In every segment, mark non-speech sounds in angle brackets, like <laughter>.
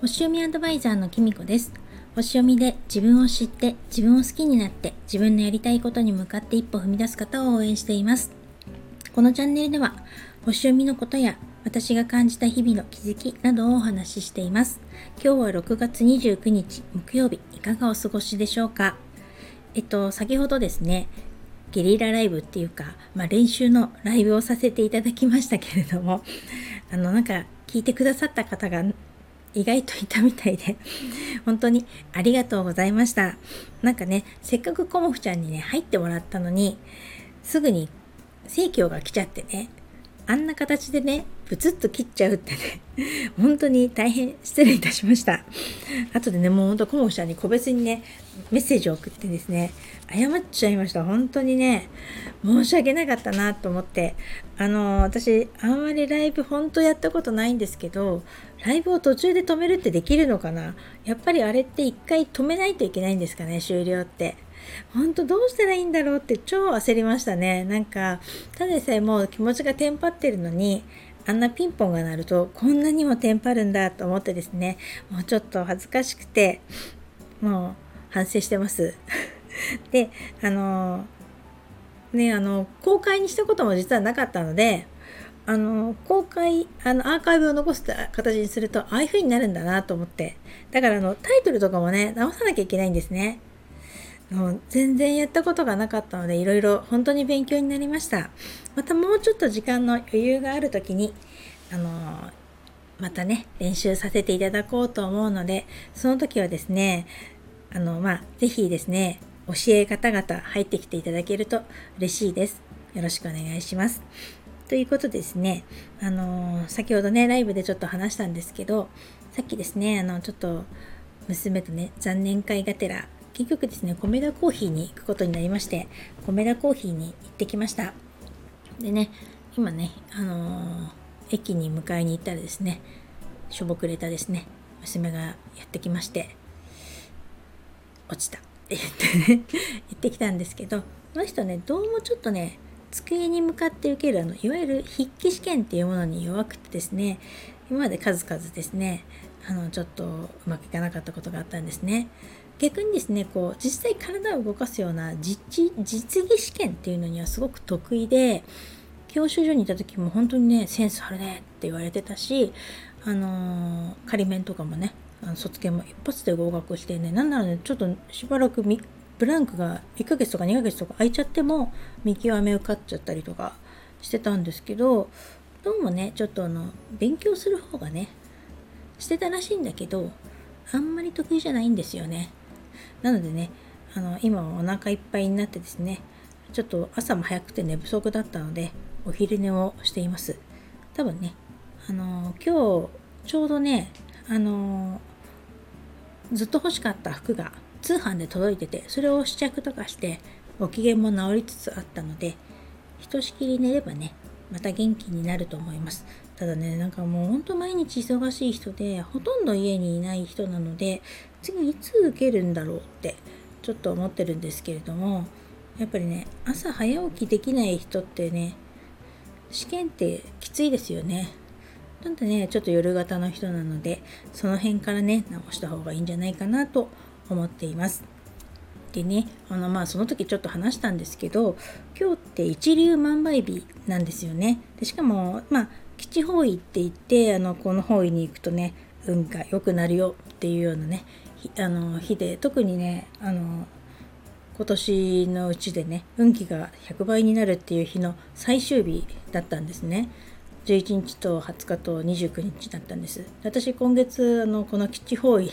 星読みアドバイザーのきみこです。星読みで自分を知って自分を好きになって自分のやりたいことに向かって一歩踏み出す方を応援しています。このチャンネルでは星読みのことや私が感じた日々の気づきなどをお話ししています。今日は6月29日木曜日いかがお過ごしでしょうか？えっと先ほどですねゲリラライブっていうか、まあ、練習のライブをさせていただきましたけれども <laughs> あのなんか聞いてくださった方が意外といたみたいで、<laughs> 本当にありがとうございました。なんかね、せっかくコモフちゃんにね、入ってもらったのに、すぐに生協が来ちゃってね、あんな形でね、ブツッと切っちゃうってね、本当に大変失礼いたしました。後でね、もうほんとコモフちゃんに個別にね、メッセージを送ってですね、謝っちゃいました。本当にね、申し訳なかったなと思って、あの、私、あんまりライブ本当やったことないんですけど、ライブを途中で止めるってできるのかな？やっぱりあれって一回止めないといけないんですかね、終了って。本当どうしたらいいんだろうって超焦りましたね。なんか、ただでさえもう気持ちがテンパってるのに、あんなピンポンが鳴るとこんなにもテンパるんだと思ってですね、もうちょっと恥ずかしくて、もう反省してます。<laughs> で、あのね、あの、公開にしたことも実はなかったので、あの、公開、あの、アーカイブを残す形にすると、ああいう風になるんだなと思って。だから、あの、タイトルとかもね、直さなきゃいけないんですね。もう全然やったことがなかったので、いろいろ本当に勉強になりました。またもうちょっと時間の余裕がある時に、あのまたね、練習させていただこうと思うので、その時はですね、あの、まあ、ぜひですね、教え方々入ってきていただけると嬉しいです。よろしくお願いします。ということですね、あの、先ほどね、ライブでちょっと話したんですけど、さっきですね、あの、ちょっと娘とね、残念会がてら、結局ですね、米田コーヒーに行くことになりまして、米田コーヒーに行ってきました。でね、今ね、あのー、駅に迎えに行ったらですね、しょぼくれたですね、娘がやってきまして、落ちたって言ってね、<laughs> 言ってきたんですけど、この人ね、どうもちょっとね、机に向かって受けるあのいわゆる筆記試験っていうものに弱くてですね今まで数々ですねあのちょっとうまくいかなかったことがあったんですね逆にですねこう実際体を動かすような実実技試験っていうのにはすごく得意で教習所にいた時も本当にねセンスあるねって言われてたしあの仮面とかもねあの卒検も一発で合格してねなんならねちょっとしばらくブランクが1ヶ月とか2ヶ月とか空いちゃっても見極め受かっちゃったりとかしてたんですけどどうもねちょっとあの勉強する方がねしてたらしいんだけどあんまり得意じゃないんですよね。なのでねあの今はお腹いっぱいになってですねちょっと朝も早くて寝不足だったのでお昼寝をしています。多分ねあの今日ちょうどねあのずっと欲しかった服が通販で届いててそれを試着とかしてご機嫌も治りつつあったのでひとしきり寝ればねまた元気になると思います。ただねなんかもうほんと毎日忙しい人でほとんど家にいない人なので次いつ受けるんだろうってちょっと思ってるんですけれどもやっぱりね朝早起きできない人ってね試験ってきついですよねなんでねちょっと夜型の人なのでその辺からね直した方がいいんじゃないかなと思っています。でね、あのまあその時ちょっと話したんですけど、今日って一粒万倍日なんですよね。でしかも、まあ、基地方位って言って、あのこの方位に行くとね、運が良くなるよっていうようなね、あの日で、特にね、あの今年のうちでね、運気が100倍になるっていう日の最終日だったんですね。11日と20日と29日だったんです。私今月あのこの基地方位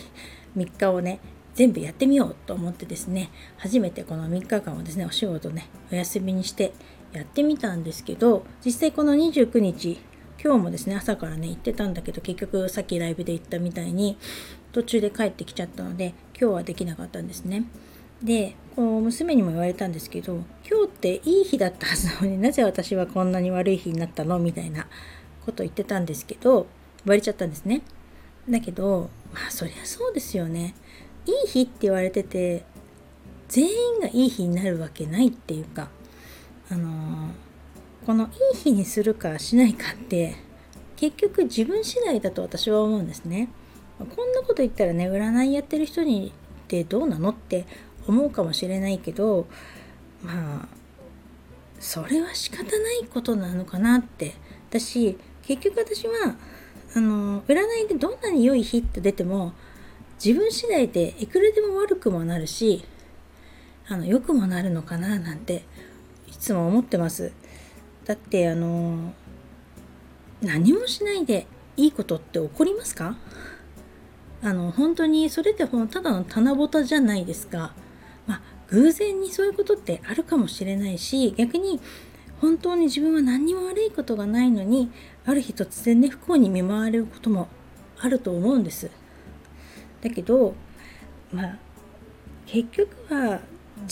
3日をね全部やってみようと思ってですね初めてこの3日間をですねお仕事ねお休みにしてやってみたんですけど実際この29日今日もですね朝からね行ってたんだけど結局さっきライブで言ったみたいに途中で帰ってきちゃったので今日はできなかったんですね。でこう娘にも言われたんですけど今日っていい日だったはずなのになぜ私はこんなに悪い日になったのみたいなこと言ってたんですけど言われちゃったんですね。だけどまあそりゃそうですよね。いい日って言われてて全員がいい日になるわけないっていうかあのこのいい日にするかしないかって結局自分次第だと私は思うんですね。こんなこと言ったらね占いやってる人にってどうなのって思うかもしれないけどまあそれは仕方ないことなのかなって私結局私はあの占いでどんなに良い日って出ても自分次第でいくらでも悪くもなるしあの良くもなるのかななんていつも思ってます。だってあの何もしないでいいことって起こりますか？あの本当にそれってただの棚ぼたじゃないですか。まあ偶然にそういうことってあるかもしれないし逆に本当に自分は何にも悪いことがないのにある日突然ね不幸に見舞われることもあると思うんです。だけどまあ結局は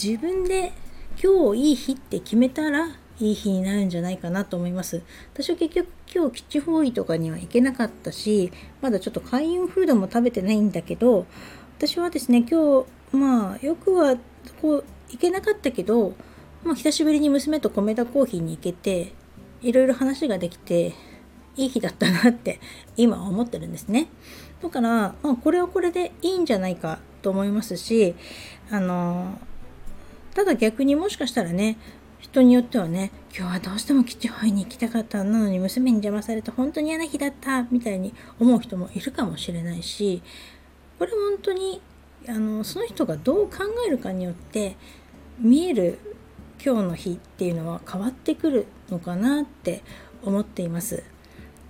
自分で今日いい日って決めたらいい日になるんじゃないかなと思います。私は結局今日基地方位とかには行けなかったし、まだちょっと開運フードも食べてないんだけど、私はですね、今日、まあ、よくはこう行けなかったけど、まあ、久しぶりに娘と米田コーヒーに行けて、いろいろ話ができて、いい日だったなって今は思ってるんですね。だから、まあ、これはこれでいいんじゃないかと思いますし、あの、ただ逆にもしかしたらね、人によってはね今日はどうしても基地保に行きたかったなのに娘に邪魔されて本当に嫌な日だったみたいに思う人もいるかもしれないしこれ本当にあのその人がどう考えるかによって見える今日の日っていうのは変わってくるのかなって思っています。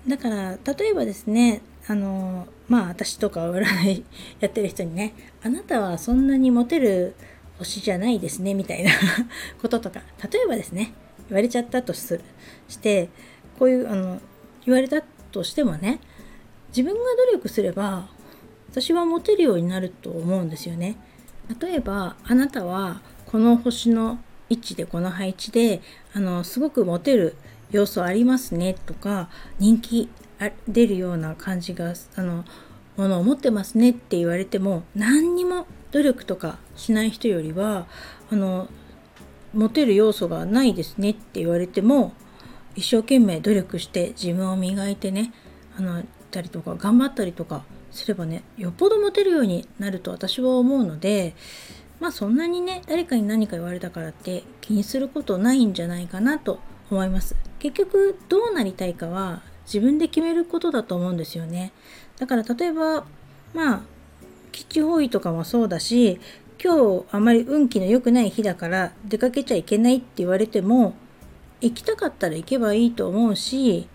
だから例えばですねあのまあ私とか占いやってる人にねあなたはそんなにモテる星じゃないですねみたいな <laughs> こととか例えばですね言われちゃったとするしてこういうあの言われたとしてもね自分が努力すれば私はモテるようになると思うんですよね。例えばあなたはこの星の位置でこの配置であのすごくモテる要素ありますねとか人気出るような感じがあのものを持ってますねって言われても何にも努力とかしない人よりはあのモテる要素がないですねって言われても一生懸命努力して自分を磨いてねあのたりとか頑張ったりとかすればねよっぽどモテるようになると私は思うのでまあそんなにね誰かに何か言われたからって気にすることないんじゃないかなと思います。結局どうなりたいかは自分で決めることだと思うんですよね。だから例えばまあ基地方位とかもそうだし今日あまり運気の良くない日だから出かけちゃいけないって言われても行きたかったら行けばいいと思うし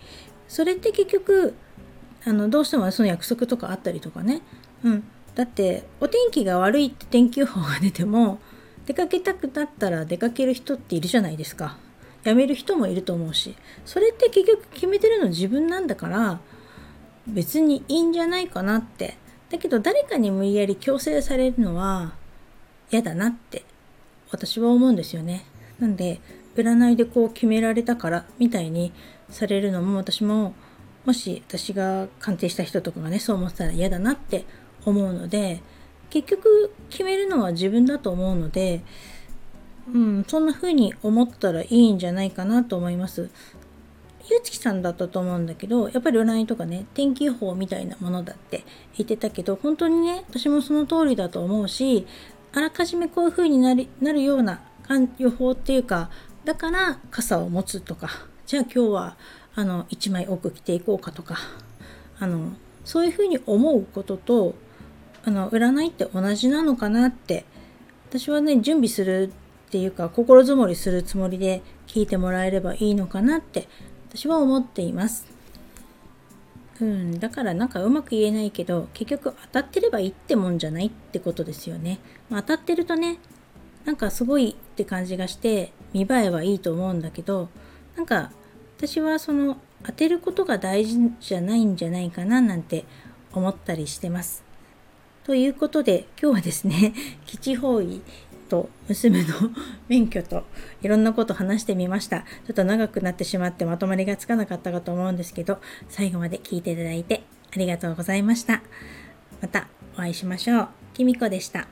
それって結局あのどうしてもその約束とかあったりとかね、うん、だってお天気が悪いって天気予報が出ても出かけたくなったら出かける人っているじゃないですか。辞める人もいると思うし。それって結局決めてるの自分なんだから別にいいんじゃないかなってだけど誰かに無理やり強制されるのは嫌だなって私は思うんですよね。なんで占いでこう決められたからみたいにされるのも私ももし私が鑑定した人とかがねそう思ったら嫌だなって思うので結局決めるのは自分だと思うので、うん、そんな風に思ったらいいんじゃないかなと思います。ゆうつきさんだったと思うんだけどやっぱり占いとかね天気予報みたいなものだって言ってたけど本当にね私もその通りだと思うしあらかじめこういう風になりなるような予報っていうかだから傘を持つとかじゃあ今日はあの1枚多く着ていこうかとかあのそういうふうに思うこととあの占いって同じなのかなって私はね準備するっていうか心づもりするつもりで聞いてもらえればいいのかなって私は思っています。うん、だからなんかうまく言えないけど結局当たってればいいってもんじゃないってことですよね。まあ、当たってるとねなんかすごいって感じがして見栄えはいいと思うんだけどなんか私はその当てることが大事じゃないんじゃないかななんて思ったりしてます。ということで今日はですね <laughs> 基地方位と娘の免許といろんなこと話してみました。ちょっと長くなってしまってまとまりがつかなかったかと思うんですけど、最後まで聞いていただいてありがとうございました。またお会いしましょう。きみこでした。